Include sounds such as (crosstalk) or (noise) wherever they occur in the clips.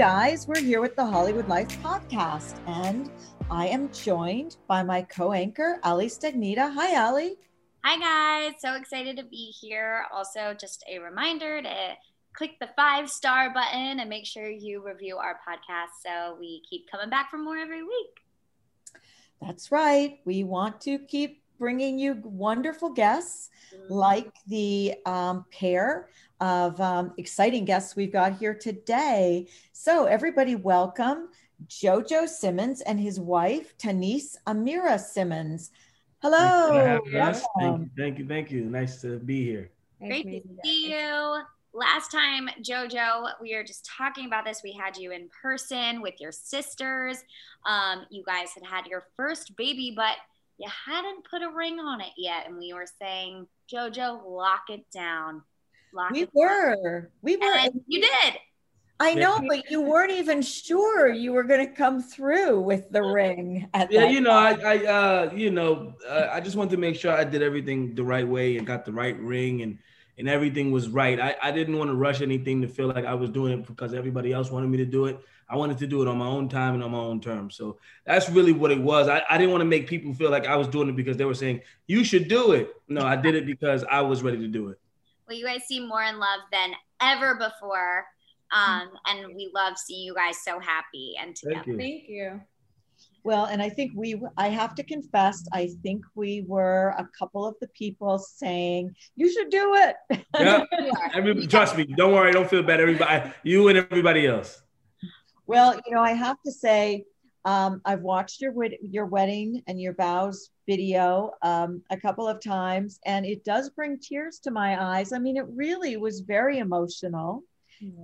guys, we're here with the Hollywood Life podcast, and I am joined by my co anchor, Ali Stagnita. Hi, Ali. Hi, guys. So excited to be here. Also, just a reminder to click the five star button and make sure you review our podcast so we keep coming back for more every week. That's right. We want to keep bringing you wonderful guests like the um, pair of um, exciting guests we've got here today. So, everybody, welcome Jojo Simmons and his wife, Tanise Amira Simmons. Hello. Thank you, for having us. Thank you, thank you, thank you. Nice to be here. Great to see you. Last time, JoJo, we were just talking about this. We had you in person with your sisters. Um, you guys had had your first baby, but you hadn't put a ring on it yet. And we were saying, JoJo, lock it down. Lock We it down. were. We were. And you did. I know, but you weren't even sure you were going to come through with the ring at Yeah, that you know, I, I, uh, you know, uh, I just wanted to make sure I did everything the right way and got the right ring and and everything was right. I, I didn't want to rush anything to feel like I was doing it because everybody else wanted me to do it. I wanted to do it on my own time and on my own terms. So that's really what it was. I, I didn't want to make people feel like I was doing it because they were saying, you should do it. No, I did it because I was ready to do it. Well, you guys seem more in love than ever before. Um, and we love seeing you guys so happy and together. Thank you. Thank you. Well, and I think we, I have to confess, I think we were a couple of the people saying, you should do it. (laughs) Yeah. Everybody, trust me. Don't worry. Don't feel bad. Everybody, you and everybody else. Well, you know, I have to say, um, I've watched your your wedding and your vows video um, a couple of times, and it does bring tears to my eyes. I mean, it really was very emotional.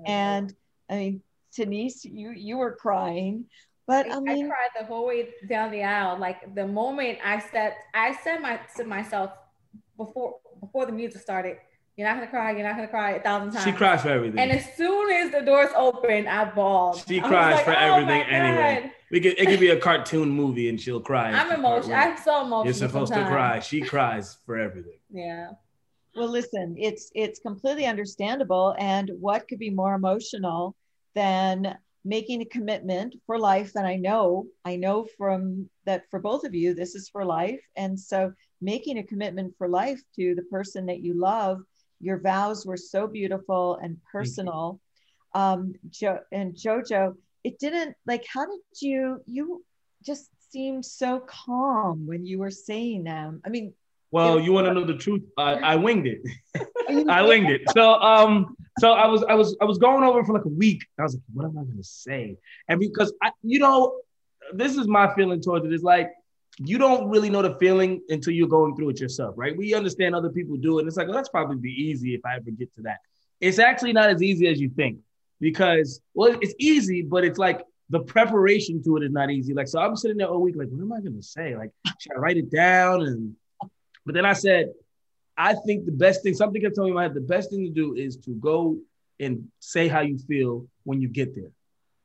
And I mean, Denise, you you were crying, but I I, mean, cried the whole way down the aisle. Like the moment I said, I said my to myself before before the music started, "You're not gonna cry. You're not gonna cry a thousand times." She cries for everything. And as soon as the doors open, I bawled. She I cries like, for "Oh everything anyway. We could it could be a cartoon movie and she'll cry. I'm emotional. I'm so emotional. You're supposed sometimes. to cry. She cries for everything. (laughs) Yeah. Well, listen, it's it's completely understandable, and what could be more emotional than making a commitment for life? And I know, I know from that for both of you, this is for life, and so making a commitment for life to the person that you love. Your vows were so beautiful and personal. Um, jo- and Jojo, it didn't like. How did you? You just seemed so calm when you were saying them. I mean, Well, you want to know the truth? I, I winged it. (laughs) (laughs) I winged it. So um, so I was I was I was going over for like a week. I was like, what am I gonna say? And because I, you know, this is my feeling towards it. it. Is like you don't really know the feeling until you're going through it yourself, right? We understand other people do it, and it's like, well, that's probably be easy if I ever get to that. It's actually not as easy as you think because well, it's easy, but it's like the preparation to it is not easy. Like, so I'm sitting there all week, like, what am I gonna say? Like, should I write it down? And but then I said, I think the best thing, something kept telling me head, the best thing to do is to go and say how you feel when you get there.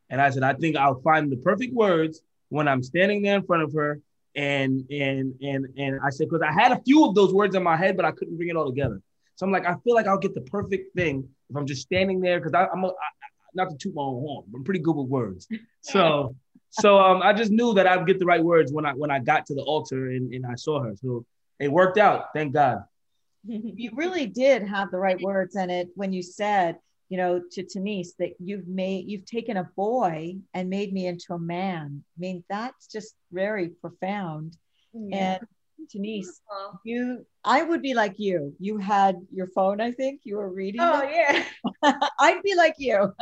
And I said, I think I'll find the perfect words when I'm standing there in front of her. And and and and I said, because I had a few of those words in my head, but I couldn't bring it all together. So I'm like, I feel like I'll get the perfect thing if I'm just standing there because I'm a, I, not to toot my own horn, but I'm pretty good with words. (laughs) So so um, I just knew that I'd get the right words when I when I got to the altar and, and I saw her. So it worked out. Thank God. (laughs) you really did have the right words in it when you said, you know, to Denise that you've made you've taken a boy and made me into a man. I mean, that's just very profound. And Denise, Beautiful. you, I would be like you. You had your phone, I think you were reading. Oh it. yeah, (laughs) I'd be like you.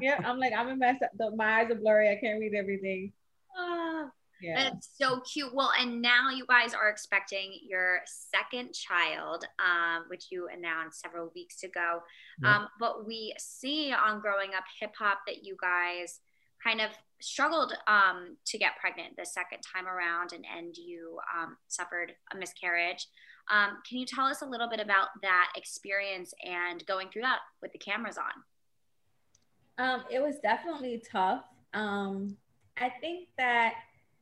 yeah. I'm like I'm a mess. The, my eyes are blurry. I can't read everything. Ah, Yeah. It's so cute. Well, and now you guys are expecting your second child, um, which you announced several weeks ago. Yeah. Um, but we see on Growing Up Hip Hop that you guys kind of struggled um, to get pregnant the second time around, and and you um, suffered a miscarriage. Um, can you tell us a little bit about that experience and going through that with the cameras on? Um, it was definitely tough. Um, I think that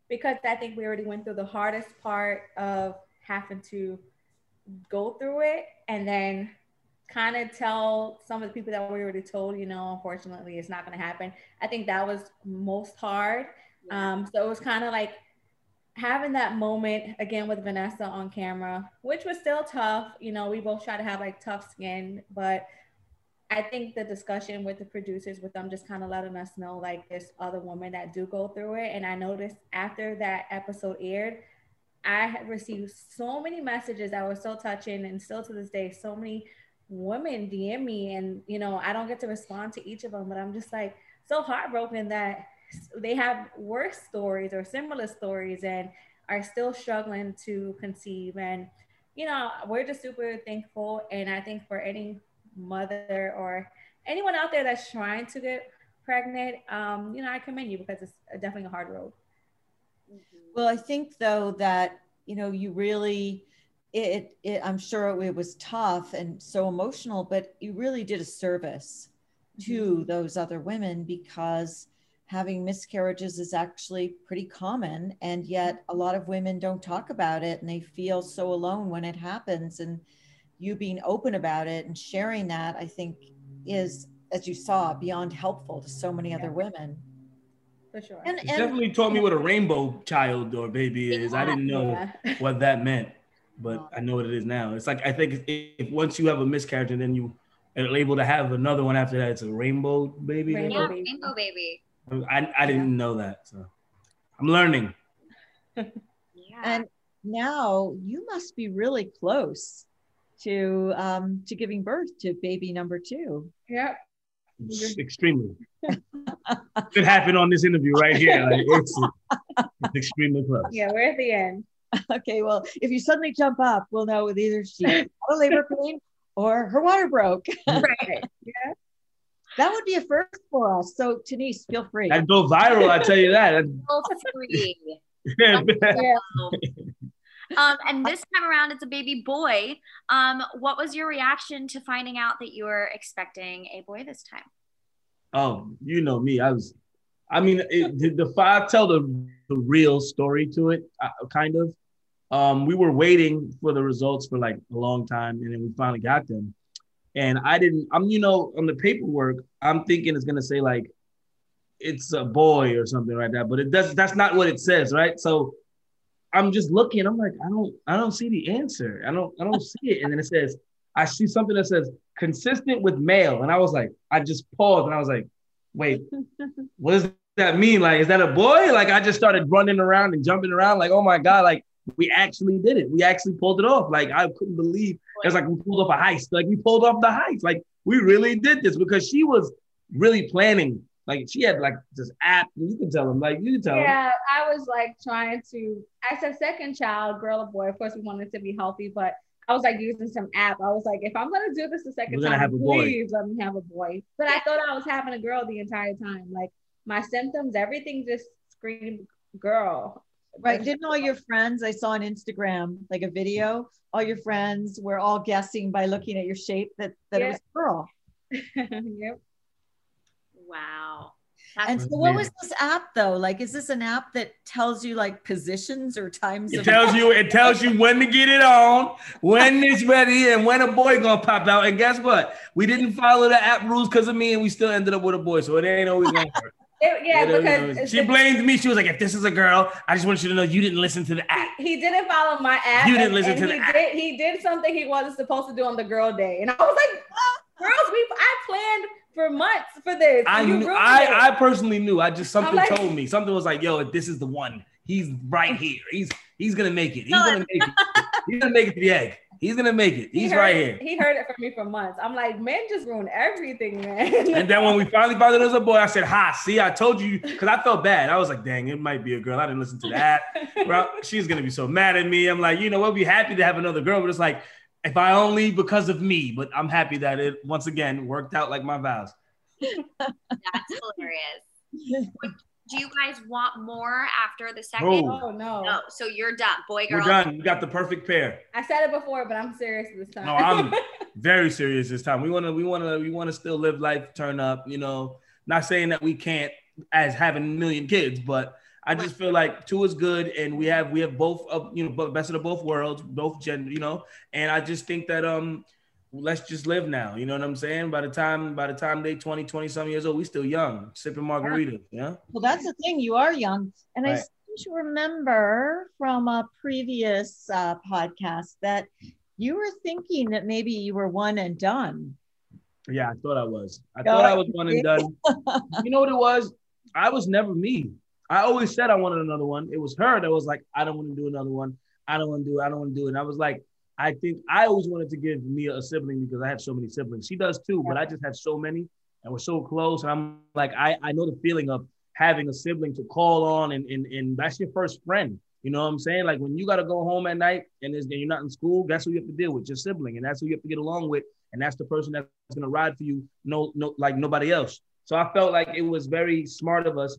because I think we already went through the hardest part of having to go through it and then kind of tell some of the people that we already told, you know, unfortunately it's not going to happen. I think that was most hard. Um, so it was kind of like having that moment again with Vanessa on camera, which was still tough. You know, we both try to have like tough skin, but I think the discussion with the producers, with them just kind of letting us know like there's other women that do go through it. And I noticed after that episode aired, I had received so many messages that were so touching, and still to this day, so many women DM me, and you know, I don't get to respond to each of them, but I'm just like so heartbroken that they have worse stories or similar stories and are still struggling to conceive. And you know, we're just super thankful, and I think for any mother or anyone out there that's trying to get pregnant, um, you know, I commend you because it's definitely a hard road. Mm-hmm. Well, I think though that you know you really it, it I'm sure it was tough and so emotional, but you really did a service to mm-hmm. those other women because having miscarriages is actually pretty common and yet mm-hmm. a lot of women don't talk about it and they feel so alone when it happens and you being open about it and sharing that I think is as you saw beyond helpful to so many other women. For sure. And, It and definitely taught me what a rainbow child or baby is. I didn't know Yeah. (laughs) what that meant, but I know what it is now. It's like I think if, if once you have a miscarriage and then you are able to have another one after that, it's a rainbow baby. Rainbow Yeah, baby. rainbow baby. I, I didn't know that, so I'm learning. (laughs) Yeah. and now you must be really close to um, to giving birth to baby number two. Yep. Extremely. Could happen on this interview right here. (laughs) Like, it's, it's extremely close. Yeah, we're at the end. Okay, well, if you suddenly jump up, we'll know with either she had (laughs) a labor pain or her water broke. (laughs) Right. Yeah. that would be a first for us. So, Denise, feel free. That'd go viral, I tell you that. Feel free. Yeah. Um, and this time around, it's a baby boy. Um, what was your reaction to finding out that you were expecting a boy this time? Oh, you know me. I was, I mean, it, the, the five tell the, the real story to it, uh, kind of. Um, we were waiting for the results for like a long time, and then we finally got them. And I didn't. I'm, you know, on the paperwork, I'm thinking it's gonna say like, it's a boy or something like that, but it does. That's not what it says, right? So, I'm just looking. I'm like, I don't, I don't see the answer. I don't, I don't see it. And then it says, I see something that says consistent with male, and I was like, I just paused, and I was like, wait, (laughs) what does that mean? Like, is that a boy? Like, I just started running around and jumping around, like, oh my god, like we actually did it. We actually pulled it off. Like, I couldn't believe it was like we pulled off a heist. Like, we pulled off the heist. Like, we really did this because she was really planning. Like, she had like this app. You can tell them, like, you can tell them. Yeah, I was like trying to. I said second child, girl or boy. Of course, we wanted to be healthy, but I was like using some app. I was like, if I'm gonna do this the 2nd time, have a boy. please let me have a boy. But I thought I was having a girl the entire time. Like my symptoms, everything just screamed girl. Right. Didn't all your friends, I saw on Instagram, like a video, all your friends were all guessing by looking at your shape that, that it was a girl. (laughs) yep. Wow. And so what was this app though? Like, is this an app that tells you like positions or times? It of- tells you, it tells you when to get it on, when it's ready, and when a boy gonna pop out. And guess what? We didn't follow the app rules because of me, and we still ended up with a boy. So it ain't always gonna work. (laughs) It- yeah, It because always- it's she blamed me. She was like, "If this is a girl, I just want you to know you didn't listen to the app." he didn't follow my app. You didn't listen and to he the app. Did, he did something he wasn't supposed to do on the girl day, and I was like, "Oh, "Girls, we I planned for months for this. I you knew, I, it." I personally knew. I just something like- told me. Something was like, "Yo, this is the one. he's right here. He's he's gonna make it. He's gonna make it. He's gonna make it to the egg. He's gonna make it. He's he heard, right here. He heard it from me for months. I'm like, men just ruin everything, man. (laughs) And then when we finally found it was a boy, I said, "Ha, see, I told you," because I felt bad. I was like, "Dang, it might be a girl." I didn't listen to that. (laughs) Bro, she's gonna be so mad at me. I'm like, you know, we'll be happy to have another girl, but it's like, if I only because of me. But I'm happy that it once again worked out like my vows. That's hilarious. Do you guys want more after the second? No. oh no. No, so you're done, boy, girl. We're done. We got the perfect pair. I said it before, but I'm serious this time. No, I'm (laughs) very serious this time. We wanna, we wanna, we wanna still live life, turn up. You know, not saying that we can't as having a million kids, but I just feel like two is good, and we have we have both of you know best of both worlds, both gender, you know. And I just think that um, let's just live now. You know what I'm saying? By the time by the time they 20, 20 some years old, we still young, sipping margaritas. Yeah. Well, that's the thing. You are young. And I Right. seem to remember from a previous uh, podcast that you were thinking that maybe you were one and done. Yeah, I thought I was. I thought I was one and done. you know what it was? I was never me. I always said I wanted another one. It was her that was like, I don't want to do another one. I don't want to do it. I don't want to do it. And I was like, I think I always wanted to give Mia a sibling because I have so many siblings. She does too, but I just have so many and we're so close. And I'm like, I, I know the feeling of having a sibling to call on and, and, and that's your first friend. You know what I'm saying? Like when you got to go home at night and, and you're not in school, guess who you have to deal with? Your sibling. And that's who you have to get along with. And that's the person that's going to ride for you. No, no, like nobody else. So I felt like it was very smart of us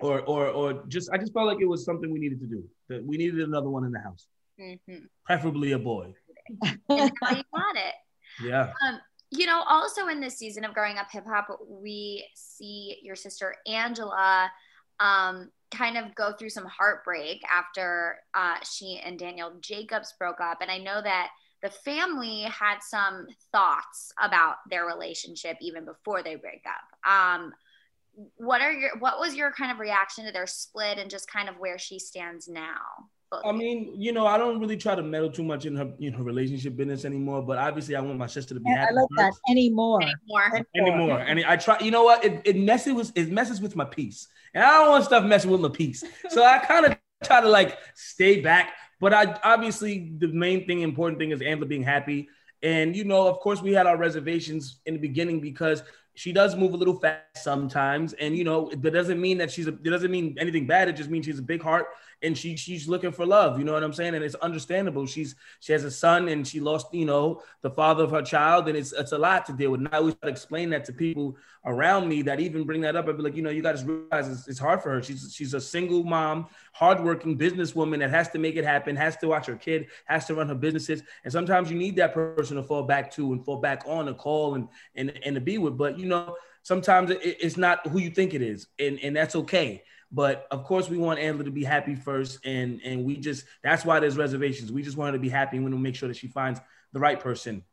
or, or, or just, I just felt like it was something we needed to do. That we needed another one in the house, Mhm. preferably a boy. (laughs) And now you got it. Yeah. Um, you know, also in this season of growing up hip hop, we see your sister Angela um, kind of go through some heartbreak after uh, she and Daniel Jacobs broke up. And I know that the family had some thoughts about their relationship even before they break up. Um, what are your what was your kind of reaction to their split and just kind of where she stands now? I mean, you know, I don't really try to meddle too much in her, in her relationship business anymore. But obviously, I want my sister to be And I happy. like that first. anymore. anymore. anymore. And I try, you know what? It, it messes with it messes with my peace. And I don't want stuff messing with my peace. So I kind of try to like stay back. But I obviously the main thing, important thing is Angela being happy. And you know, of course, we had our reservations in the beginning because she does move a little fast sometimes. And you know, that doesn't mean that she's a it doesn't mean anything bad. It just means she's a big heart and she she's looking for love. You know what I'm saying? And it's understandable. She's she has a son and she lost, you know, the father of her child, and it's it's a lot to deal with. And I always explain that to people around me that even bring that up. I'd be like, you know, you got to realize it's, it's hard for her. She's she's a single mom, hardworking businesswoman that has to make it happen, has to watch her kid, has to run her businesses, and sometimes you need that person to fall back to and fall back on to call and and and to be with. But you know, sometimes it, it's not who you think it is, and and that's okay. But of course, we want Angela to be happy first, and and we just that's why there's reservations. We just want her to be happy, and we want to make sure that she finds the right person.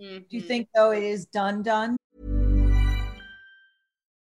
Mhm. Do you think though it is done done?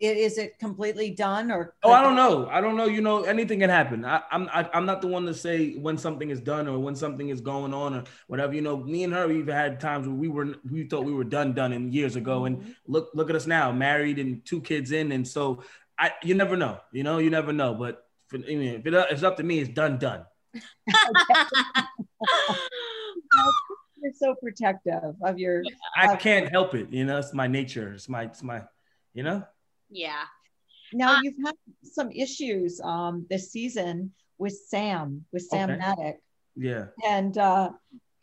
It, is it completely done or? Oh, I don't know. I don't know. You know, anything can happen. I, I'm I, I'm not the one to say when something is done or when something is going on or whatever. You know, me and her we've had times where we were we thought we were done done in years ago, and mm-hmm. look look at us now, married and two kids in, and so I you never know. You know, you never know. But for, I mean, if it, it's up to me, it's done done. (laughs) (laughs) You're so protective of your. I can't help it. You know, it's my nature. It's my it's my, you know. Yeah. Now Uh, you've had some issues um, this season with Sam, with Sam Okay. Maddock, Yeah. and uh,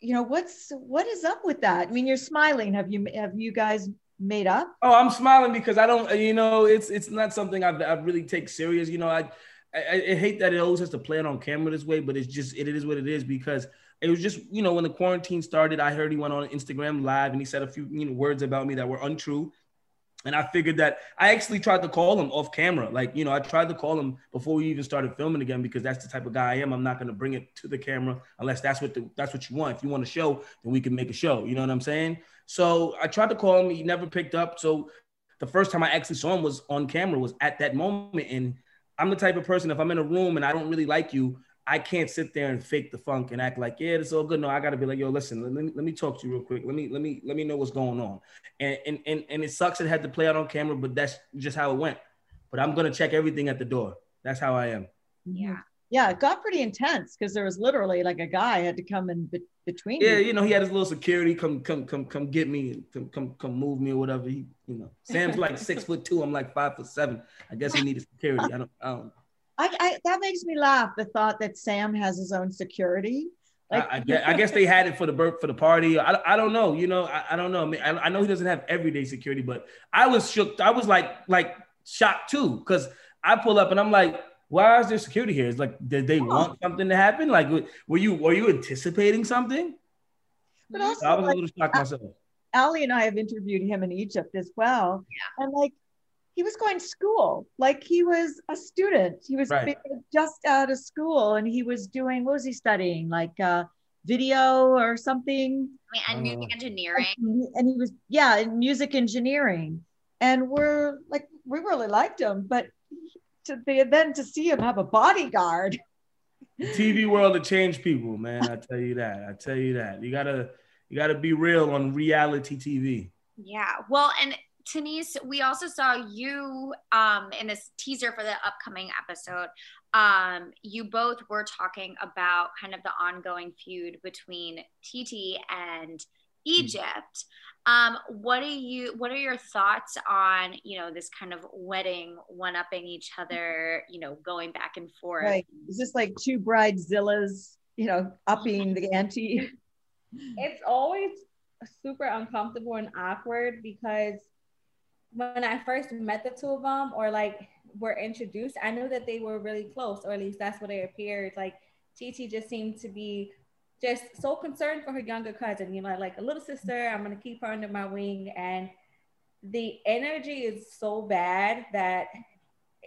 you know what's what is up with that? I mean, you're smiling. Have you have you guys made up? Oh, I'm smiling because I don't, you know, it's it's not something I, I really take serious. You know, I, I I hate that it always has to play it on camera this way, but it's just it is what it is because it was just you know when the quarantine started, I heard he went on Instagram live and he said a few you know words about me that were untrue, And I figured that I actually tried to call him off camera. Like, you know, I tried to call him before we even started filming again because that's the type of guy I am. I'm not gonna bring it to the camera unless that's what the, that's what you want. If you want a show, then we can make a show. You know what I'm saying? So I tried to call him, he never picked up. So the first time I actually saw him was on camera, was at that moment. And I'm the type of person, if I'm in a room and I don't really like you, I can't sit there and fake the funk and act like, yeah, it's all good. No, I gotta be like, yo, listen, let me let me talk to you real quick. Let me let me let me know what's going on. And and and, and it sucks it had to play out on camera, but that's just how it went. But I'm gonna check everything at the door. That's how I am. Mm-hmm. Yeah. Yeah, it got pretty intense because there was literally like a guy had to come in be- between. Yeah, you know, he had his little security come come come come get me, come come come move me or whatever. He, you know, Sam's like (laughs) six foot two. I'm like five foot seven. I guess he needed security. I don't. I don't. I, I that makes me laugh. The thought that Sam has his own security. Like, I, I, guess, they had it for the birth for the party. I, I don't know. You know, I, I don't know. I, mean, I, know he doesn't have everyday security, but I was shook. I was like like shocked too because I pull up and I'm like, why is there security here? It's like, did they oh. want something to happen? Like, were you were you anticipating something? But also, I was like, a little shocked myself. Ali and I have interviewed him in Egypt as well. Yeah. And like he was going to school, like he was a student. He was Right. just out of school and he was doing, what was he studying? Like uh, video or something. I mean, and music Oh. engineering. And he was, yeah, in music engineering. And we're like, we really liked him, but to be, then to see him have a bodyguard. The TV world to change people, man. I tell you that. I tell you that. You gotta you gotta be real on reality TV. Yeah. Well, and Denise, we also saw you um, in this teaser for the upcoming episode. Um, you both were talking about kind of the ongoing feud between TT and Egypt. Um, what do you? What are your thoughts on you know this kind of wedding, one upping each other, you know, going back and forth? Right. Is this like two bridezillas, you know, upping the ante? (laughs) it's always super uncomfortable and awkward because when I first met the two of them or like were introduced, I knew that they were really close, or at least that's what it appeared. Like TT just seemed to be just so concerned for her younger cousin, you know, like a little sister, I'm gonna keep her under my wing. And the energy is so bad that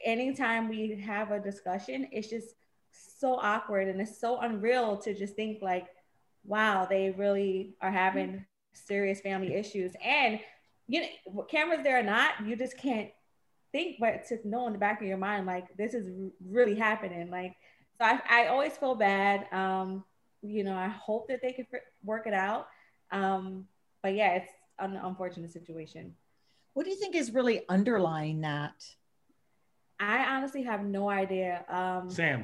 anytime we have a discussion, it's just so awkward and it's so unreal to just think like, wow, they really are having serious family issues. And you know, cameras there or not, you just can't think but to know in the back of your mind like this is really happening. Like, so I, I always feel bad. Um, you know, I hope that they could fr- work it out. Um, but yeah, it's an unfortunate situation. What do you think is really underlying that? I honestly have no idea. Um, Sam.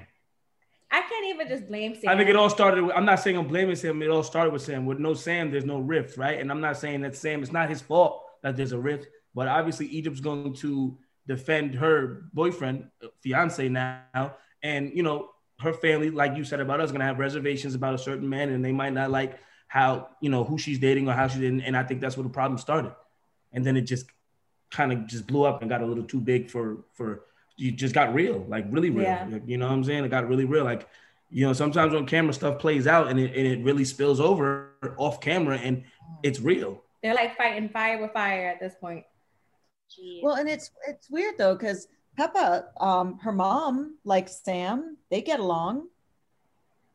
I can't even just blame Sam. I think it all started. With, I'm not saying I'm blaming Sam. It all started with Sam. With no Sam, there's no rift, right? And I'm not saying that Sam. It's not his fault that there's a rift. But obviously, Egypt's going to defend her boyfriend, fiance now, and you know her family, like you said about us, going to have reservations about a certain man, and they might not like how you know who she's dating or how she didn't. And I think that's where the problem started. And then it just kind of just blew up and got a little too big for for you just got real, like really real. Yeah. Like, you know what I'm saying? It got really real. Like, you know, sometimes on camera stuff plays out and it, and it really spills over off camera and it's real. They're like fighting fire with fire at this point. Jeez. Well, and it's it's weird though because Pepa, um, her mom likes Sam. They get along.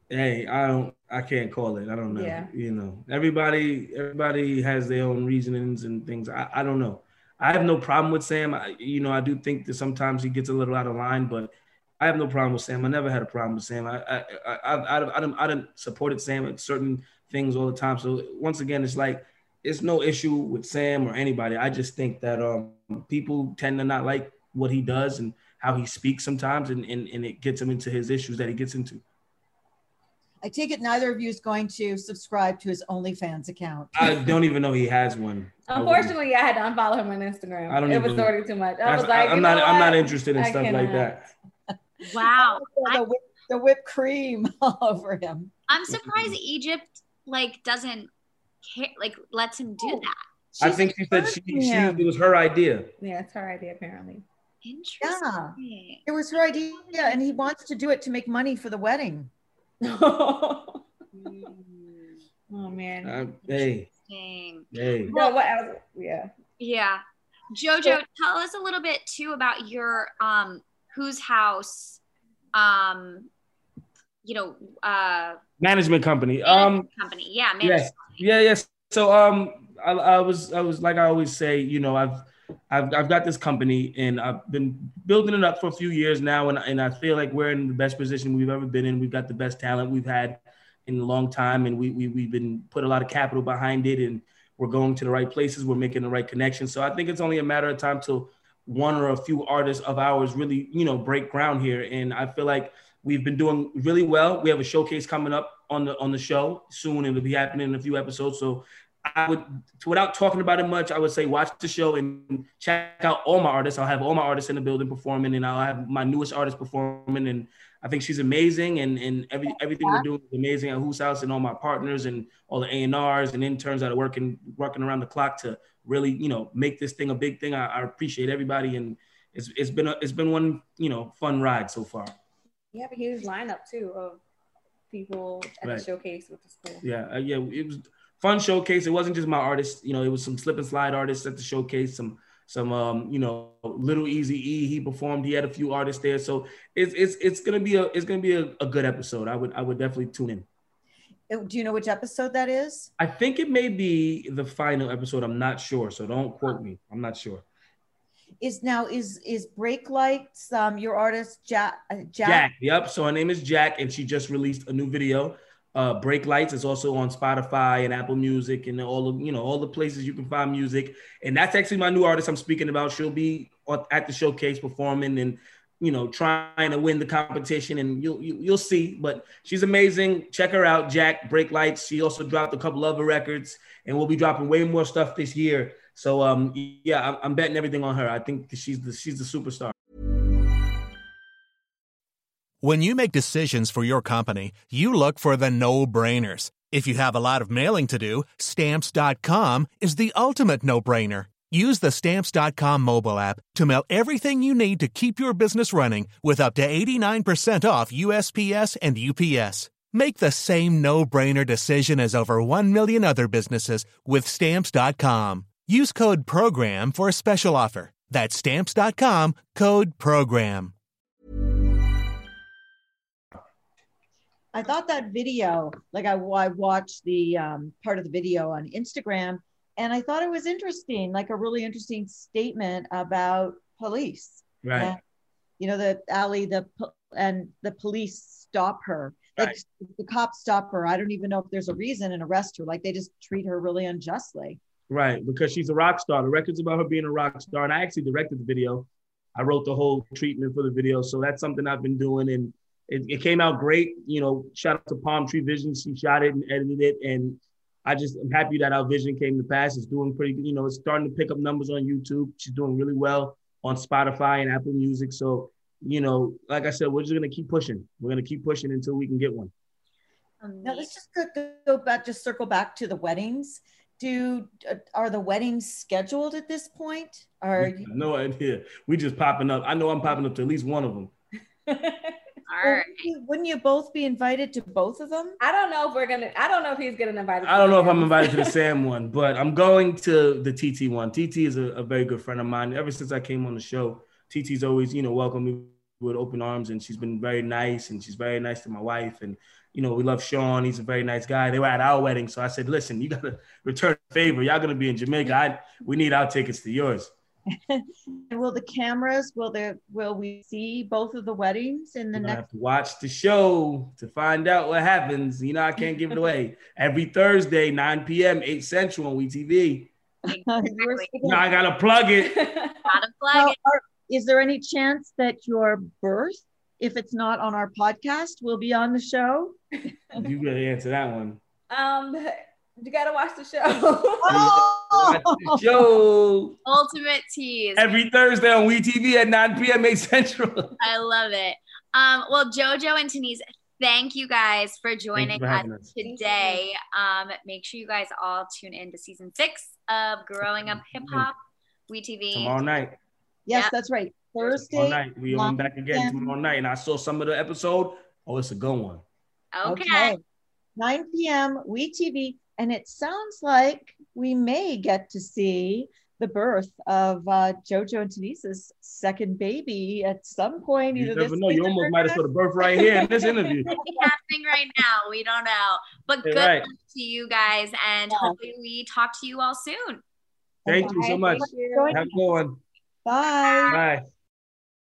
Hey, I don't I can't call it. I don't know. Yeah. You know, everybody everybody has their own reasonings and things. I, I don't know. I have no problem with Sam. I, you know, I do think that sometimes he gets a little out of line, but I have no problem with Sam. I never had a problem with Sam. I I I I, I, don't I, done, I done supported Sam at certain things all the time. So once again, it's like it's no issue with Sam or anybody. I just think that um people tend to not like what he does and how he speaks sometimes, and and, and it gets him into his issues that he gets into. I take it neither of you is going to subscribe to his OnlyFans account. I don't even know he has one. Unfortunately, I had to unfollow him on Instagram. I don't it was already too much. I was like, I'm not. I'm not interested in I stuff like that. (laughs) wow. (laughs) the, whip, the whipped cream (laughs) all over him. I'm surprised Egypt like doesn't care, like lets him do that. I think she said she, she him. it was her idea. Yeah, it's her idea apparently. Interesting. It was her idea, and he wants to do it to make money for the wedding. (laughs) oh man. Uh, hey, hey. Well, what else? Yeah. Yeah. Jojo, tell us a little bit too about your um whose house um you know uh management company. Um company. Yeah, management yes. Company. Yeah, yes. So um I, I was I was like I always say, you know, I've I've, I've got this company and I've been building it up for a few years now. And, and I feel like we're in the best position we've ever been in. We've got the best talent we've had in a long time. And we, we, we've been put a lot of capital behind it and we're going to the right places. We're making the right connections. So I think it's only a matter of time till one or a few artists of ours really, you know, break ground here. And I feel like we've been doing really well. We have a showcase coming up on the on the show soon. It'll be happening in a few episodes. So I would, without talking about it much, I would say watch the show and check out all my artists. I'll have all my artists in the building performing, and I'll have my newest artist performing. And I think she's amazing, and and every everything we're doing is amazing at Whose House, and all my partners and all the A and R's and interns that are working working around the clock to really you know make this thing a big thing. I, I appreciate everybody, and it's it's been a, it's been one you know fun ride so far. You have a huge lineup too of people at right. the showcase with the school. Yeah, uh, yeah, it was fun showcase. It wasn't just my artists, you know, it was some slip and slide artists at the showcase, some some um, you know, little easy E. He performed. He had a few artists there. So it's it's it's gonna be a it's gonna be a, a good episode. I would I would definitely tune in. Uh, do you know which episode that is? I think it may be the final episode. I'm not sure, so don't quote me. I'm not sure. Is now is is Break Lights um your artist Jack uh, Jack? Jack. Yep. So her name is Jack, and she just released a new video. Uh, Break Lights is also on Spotify and Apple Music and all of you know all the places you can find music. And that's actually my new artist I'm speaking about. She'll be at the showcase performing and you know trying to win the competition. And you'll you, will you will see. But she's amazing. Check her out, Jack Break Lights. She also dropped a couple other records, and we'll be dropping way more stuff this year. So um yeah, I'm, I'm betting everything on her. I think she's the she's the superstar. When you make decisions for your company, you look for the no-brainers. If you have a lot of mailing to do, stamps.com is the ultimate no-brainer. Use the stamps.com mobile app to mail everything you need to keep your business running with up to 89% off USPS and UPS. Make the same no-brainer decision as over 1 million other businesses with stamps.com. Use code program for a special offer. That's stamps.com, code program. I thought that video, like I, I watched the um, part of the video on Instagram, and I thought it was interesting, like a really interesting statement about police. Right. And, you know, the Ali, the and the police stop her. Like right. the cops stop her. I don't even know if there's a reason and arrest her. Like they just treat her really unjustly. Right, because she's a rock star. The record's about her being a rock star, and I actually directed the video. I wrote the whole treatment for the video, so that's something I've been doing, and it, it came out great. You know, shout out to Palm Tree Vision. She shot it and edited it. And I just am happy that our vision came to pass. It's doing pretty good. You know, it's starting to pick up numbers on YouTube. She's doing really well on Spotify and Apple Music. So, you know, like I said, we're just going to keep pushing. We're going to keep pushing until we can get one. Now let's just go back, just circle back to the weddings. Do uh, are the weddings scheduled at this point? Are you- no idea. We just popping up. I know I'm popping up to at least one of them. (laughs) All right. Wouldn't you both be invited to both of them? I don't know if we're gonna. I don't know if he's getting invited. I don't know if I'm invited to the Sam one, but I'm going to the TT one. TT is a, a, very good friend of mine. Ever since I came on the show, TT's always you know welcomed me with open arms, and she's been very nice, and she's very nice to my wife, and you know we love Sean. He's a very nice guy. They were at our wedding, so I said, listen, you gotta (laughs) return favor. Y'all gonna be in Jamaica. I, we need our tickets to yours. (laughs) will the cameras will there will we see both of the weddings in the you next have to watch the show to find out what happens you know i can't give it away (laughs) every thursday 9 p.m 8 central on WeTV exactly. now i gotta plug it gotta plug it. Are, is there any chance that your birth if it's not on our podcast will be on the show (laughs) you gotta answer that one um you gotta watch the show. oh! watch the show. Ultimate tease. Every Thursday on WeTV at 9 p.m. 8 Central. (laughs) I love it. Um, well, JoJo and Tanise, thank you guys for joining for us, us, today. Um, make sure you guys all tune in to season six of Growing Up Hip Hop, WeTV. Tomorrow night. Yes, yep. that's right. Thursday. Tomorrow night. We on back again tomorrow night. And I saw some of the episode. Oh, it's a good one. Okay. okay. 9 p.m. We TV, And it sounds like we may get to see the birth of uh, JoJo and Tenisa's second baby at some point. You either never this know. You almost might have saw the birth right here in this interview. (laughs) It's happening right now. We don't know. But Yeah, good right. luck to you guys, and Yeah. hopefully we talk to you all soon. Thank you so much. You. Have a good one. Bye. Bye.